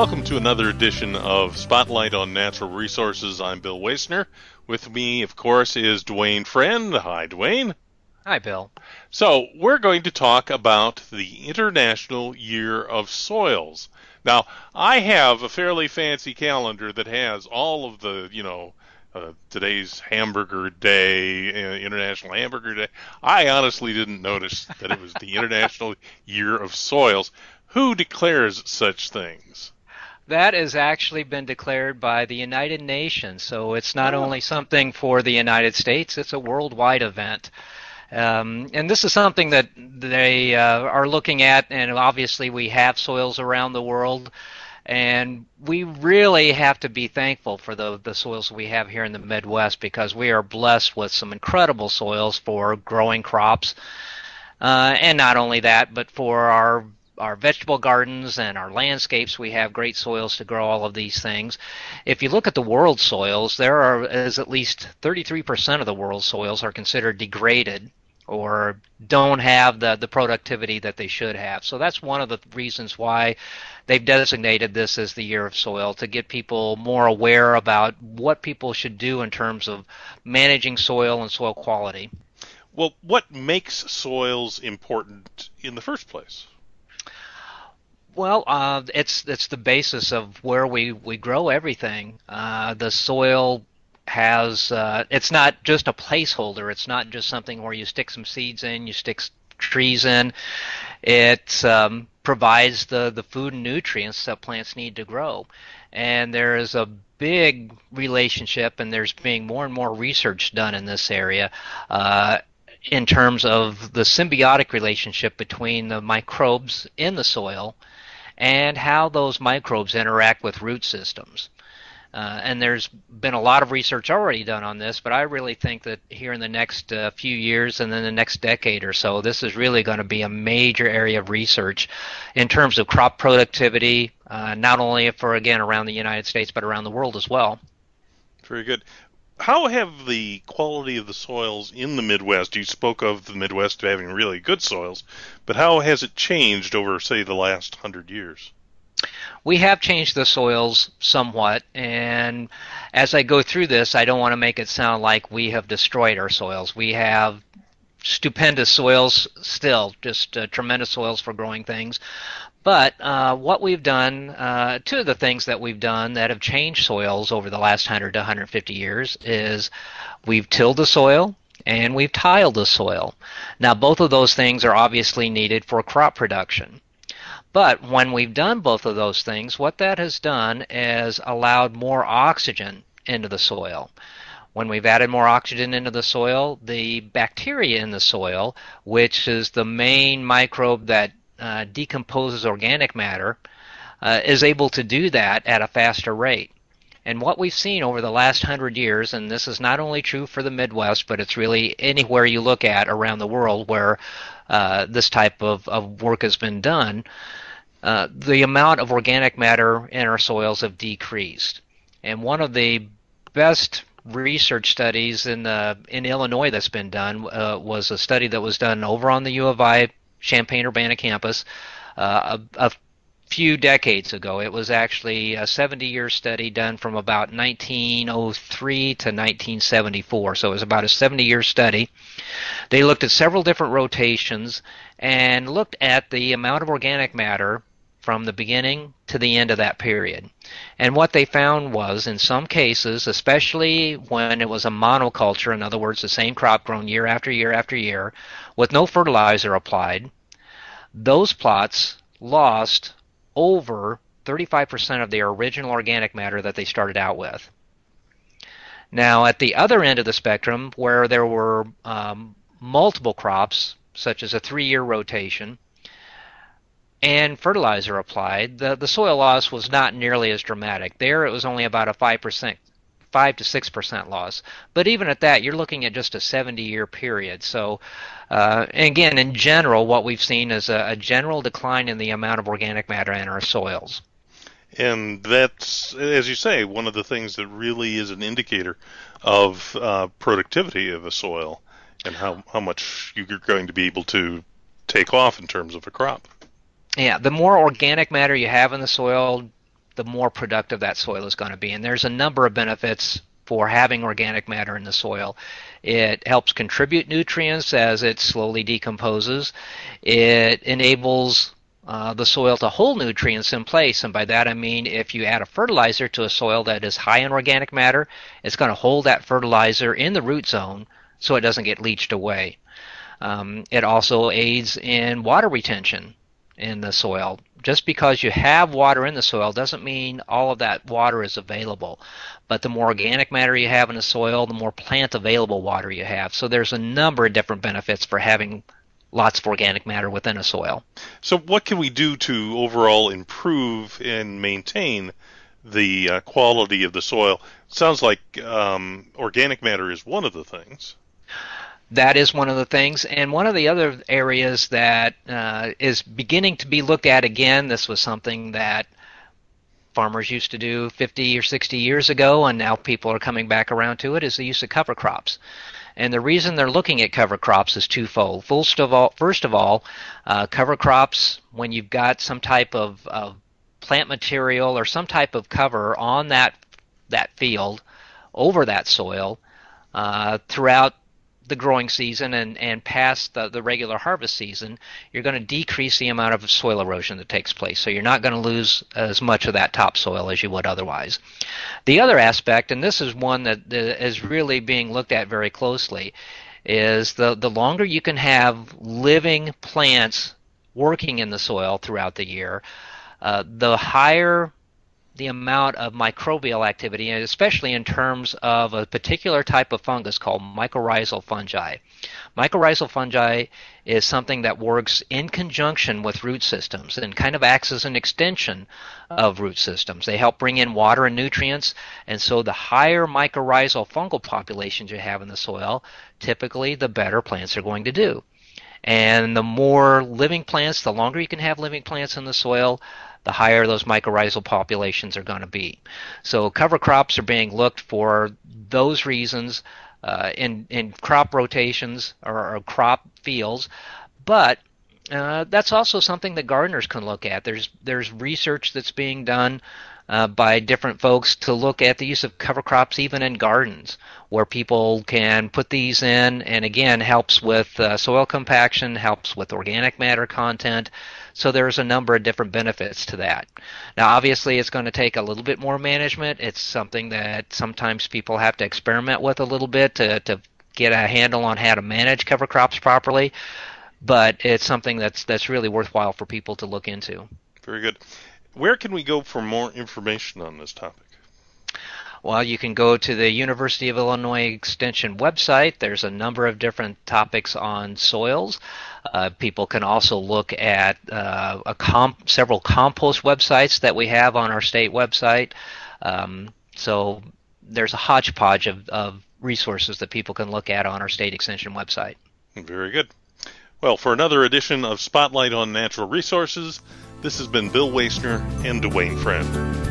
Welcome to another edition of Spotlight on Natural Resources. I'm Bill Wasner. With me, of course, is Duane Friend. Hi, Duane. Hi, Bill. So, we're going to talk about the International Year of Soils. Now, I have a fairly fancy calendar that has all of the, you know, uh, today's hamburger day, uh, International Hamburger Day. I honestly didn't notice that it was the International Year of Soils. Who declares such things? That has actually been declared by the United Nations. So it's not oh. only something for the United States, it's a worldwide event. Um, and this is something that they uh, are looking at, and obviously we have soils around the world, and we really have to be thankful for the, the soils we have here in the Midwest because we are blessed with some incredible soils for growing crops. Uh, and not only that, but for our our vegetable gardens and our landscapes, we have great soils to grow all of these things. If you look at the world soils, there are is at least 33% of the world soils are considered degraded or don't have the, the productivity that they should have. So that's one of the reasons why they've designated this as the year of soil to get people more aware about what people should do in terms of managing soil and soil quality. Well, what makes soils important in the first place? Well, uh, it's it's the basis of where we, we grow everything. Uh, the soil has uh, it's not just a placeholder. It's not just something where you stick some seeds in, you stick trees in. It um, provides the the food and nutrients that plants need to grow, and there is a big relationship, and there's being more and more research done in this area. Uh, in terms of the symbiotic relationship between the microbes in the soil and how those microbes interact with root systems. Uh, and there's been a lot of research already done on this, but I really think that here in the next uh, few years and then the next decade or so, this is really going to be a major area of research in terms of crop productivity, uh, not only for, again, around the United States, but around the world as well. Very good how have the quality of the soils in the Midwest? You spoke of the Midwest having really good soils, but how has it changed over, say, the last hundred years? We have changed the soils somewhat, and as I go through this, I don't want to make it sound like we have destroyed our soils. We have stupendous soils still, just uh, tremendous soils for growing things. But uh, what we've done, uh, two of the things that we've done that have changed soils over the last 100 to 150 years is we've tilled the soil and we've tiled the soil. Now, both of those things are obviously needed for crop production. But when we've done both of those things, what that has done is allowed more oxygen into the soil. When we've added more oxygen into the soil, the bacteria in the soil, which is the main microbe that uh, decomposes organic matter uh, is able to do that at a faster rate. And what we've seen over the last hundred years, and this is not only true for the Midwest, but it's really anywhere you look at around the world where uh, this type of, of work has been done, uh, the amount of organic matter in our soils have decreased. And one of the best research studies in the in Illinois that's been done uh, was a study that was done over on the U of I Champaign Urbana campus uh, a, a, few decades ago. It was actually a 70 year study done from about 1903 to 1974. So it was about a 70 year study. They looked at several different rotations and looked at the amount of organic matter from the beginning to the end of that period. And what they found was, in some cases, especially when it was a monoculture, in other words, the same crop grown year after year after year, with no fertilizer applied, those plots lost over 35% of their original organic matter that they started out with. Now, at the other end of the spectrum, where there were um, multiple crops, such as a three year rotation, and fertilizer applied, the, the soil loss was not nearly as dramatic. There it was only about a 5%, 5 to 6% loss. But even at that, you're looking at just a 70 year period. So, uh, again, in general, what we've seen is a, a general decline in the amount of organic matter in our soils. And that's, as you say, one of the things that really is an indicator of uh, productivity of a soil and how, how much you're going to be able to take off in terms of a crop. Yeah, the more organic matter you have in the soil, the more productive that soil is going to be. And there's a number of benefits for having organic matter in the soil. It helps contribute nutrients as it slowly decomposes. It enables uh, the soil to hold nutrients in place. And by that I mean if you add a fertilizer to a soil that is high in organic matter, it's going to hold that fertilizer in the root zone so it doesn't get leached away. Um, it also aids in water retention in the soil. Just because you have water in the soil doesn't mean all of that water is available. But the more organic matter you have in the soil, the more plant available water you have. So there's a number of different benefits for having lots of organic matter within a soil. So, what can we do to overall improve and maintain the uh, quality of the soil? sounds like um, organic matter is one of the things that is one of the things. And one of the other areas that uh, is beginning to be looked at again, this was something that farmers used to do 50 or 60 years ago, and now people are coming back around to it, is the use of cover crops. And the reason they're looking at cover crops is twofold. First of all, first of all uh, cover crops, when you've got some type of, of plant material or some type of cover on that that field over that soil uh, throughout the growing season and, and past the, the regular harvest season, you're going to decrease the amount of soil erosion that takes place. So you're not going to lose as much of that topsoil as you would otherwise. The other aspect, and this is one that, is really being looked at very closely, is the, the longer you can have living plants working in the soil throughout the year, uh, the higher the amount of microbial activity, especially in terms of a particular type of fungus called mycorrhizal fungi. Mycorrhizal fungi is something that works in conjunction with root systems and kind of acts as an extension of root systems. They help bring in water and nutrients, and so the higher mycorrhizal fungal populations you have in the soil, typically the better plants are going to do. And the more living plants, the longer you can have living plants in the soil, the higher those mycorrhizal populations are going to be. So cover crops are being looked for those reasons uh, in in crop rotations or, or crop fields, but uh, that's also something that gardeners can look at. There's there's research that's being done uh, by different folks to look at the use of cover crops even in gardens, where people can put these in, and again helps with uh, soil compaction, helps with organic matter content. So there's a number of different benefits to that. Now, obviously, it's going to take a little bit more management. It's something that sometimes people have to experiment with a little bit to, to get a handle on how to manage cover crops properly. But it's something that's that's really worthwhile for people to look into. Very good. Where can we go for more information on this topic? Well, you can go to the University of Illinois Extension website. There's a number of different topics on soils. Uh, people can also look at uh, comp- several compost websites that we have on our state website. Um, so there's a hodgepodge of, of resources that people can look at on our state extension website. Very good. Well, for another edition of Spotlight on Natural Resources, this has been Bill Wasner and Duane Friend.